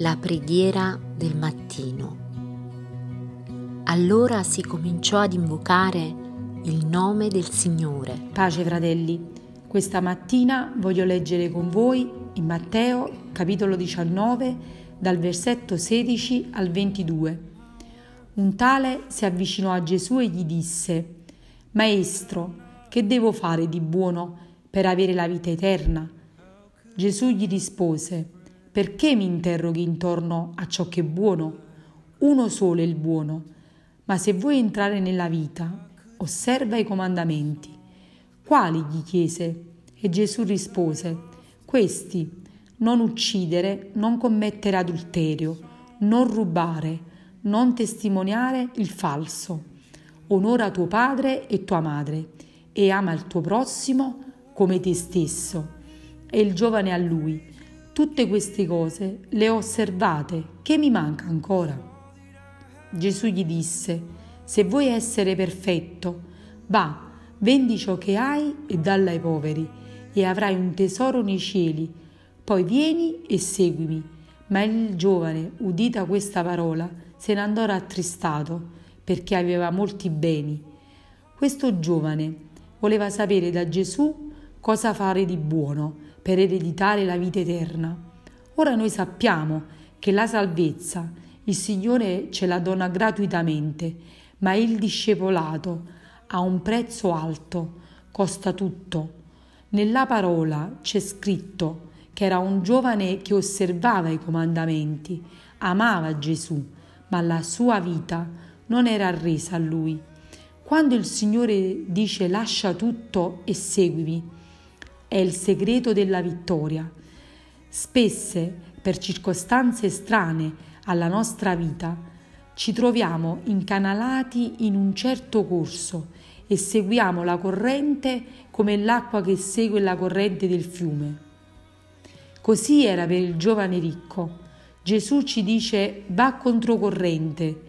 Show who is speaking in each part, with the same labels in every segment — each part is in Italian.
Speaker 1: La preghiera del mattino. Allora si cominciò ad invocare il nome del Signore.
Speaker 2: Pace fratelli, questa mattina voglio leggere con voi in Matteo capitolo 19 dal versetto 16 al 22. Un tale si avvicinò a Gesù e gli disse, Maestro, che devo fare di buono per avere la vita eterna? Gesù gli rispose, Perché mi interroghi intorno a ciò che è buono? Uno solo è il buono, ma se vuoi entrare nella vita, osserva i comandamenti. Quali? gli chiese. E Gesù rispose, Questi, non uccidere, non commettere adulterio, non rubare, non testimoniare il falso. Onora tuo padre e tua madre e ama il tuo prossimo come te stesso e il giovane a lui. Tutte queste cose le ho osservate, che mi manca ancora? Gesù gli disse, se vuoi essere perfetto, va, vendi ciò che hai e dalla ai poveri, e avrai un tesoro nei cieli, poi vieni e seguimi. Ma il giovane, udita questa parola, se ne andò rattristato, perché aveva molti beni. Questo giovane voleva sapere da Gesù cosa fare di buono, per ereditare la vita eterna. Ora noi sappiamo che la salvezza il Signore ce la dona gratuitamente, ma il discepolato ha un prezzo alto, costa tutto. Nella parola c'è scritto che era un giovane che osservava i comandamenti, amava Gesù, ma la sua vita non era arresa a lui. Quando il Signore dice lascia tutto e seguimi, è il segreto della vittoria. Spesse, per circostanze strane alla nostra vita, ci troviamo incanalati in un certo corso e seguiamo la corrente come l'acqua che segue la corrente del fiume. Così era per il giovane ricco. Gesù ci dice va controcorrente,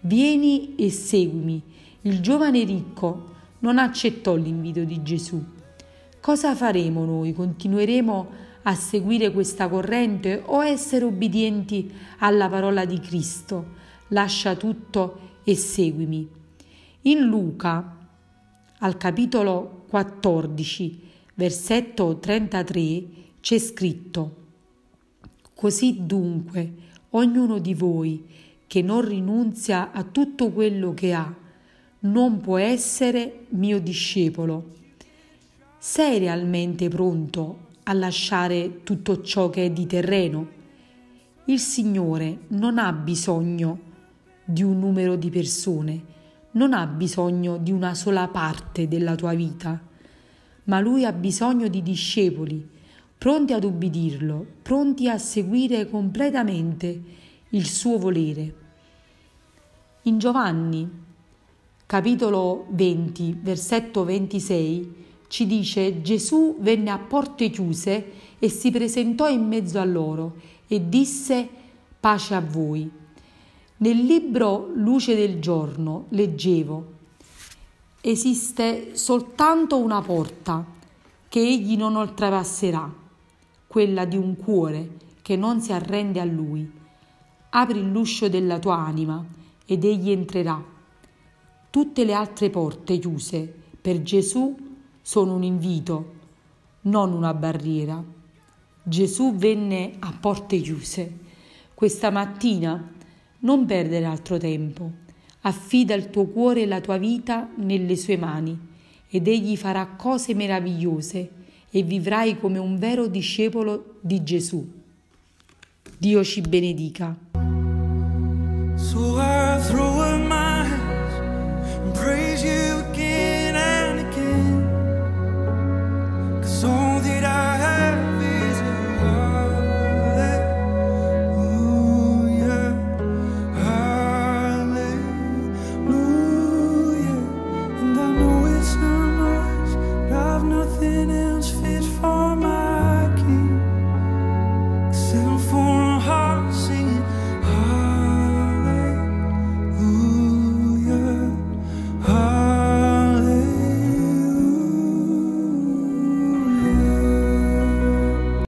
Speaker 2: vieni e seguimi. Il giovane ricco non accettò l'invito di Gesù Cosa faremo noi? Continueremo a seguire questa corrente o essere obbedienti alla parola di Cristo? Lascia tutto e seguimi. In Luca, al capitolo 14, versetto 33, c'è scritto Così dunque, ognuno di voi che non rinunzia a tutto quello che ha, non può essere mio discepolo. Sei realmente pronto a lasciare tutto ciò che è di terreno? Il Signore non ha bisogno di un numero di persone, non ha bisogno di una sola parte della tua vita, ma Lui ha bisogno di discepoli, pronti ad ubbidirlo, pronti a seguire completamente il suo volere. In Giovanni, capitolo 20, versetto 26, ci dice Gesù venne a porte chiuse e si presentò in mezzo a loro e disse pace a voi. Nel libro Luce del giorno leggevo esiste soltanto una porta che egli non oltrepasserà, quella di un cuore che non si arrende a lui. Apri l'uscio della tua anima ed egli entrerà. Tutte le altre porte chiuse per Gesù sono un invito, non una barriera. Gesù venne a porte chiuse. Questa mattina non perdere altro tempo. Affida il tuo cuore e la tua vita nelle sue mani ed egli farà cose meravigliose e vivrai come un vero discepolo di Gesù. Dio ci benedica. nothing else fit for my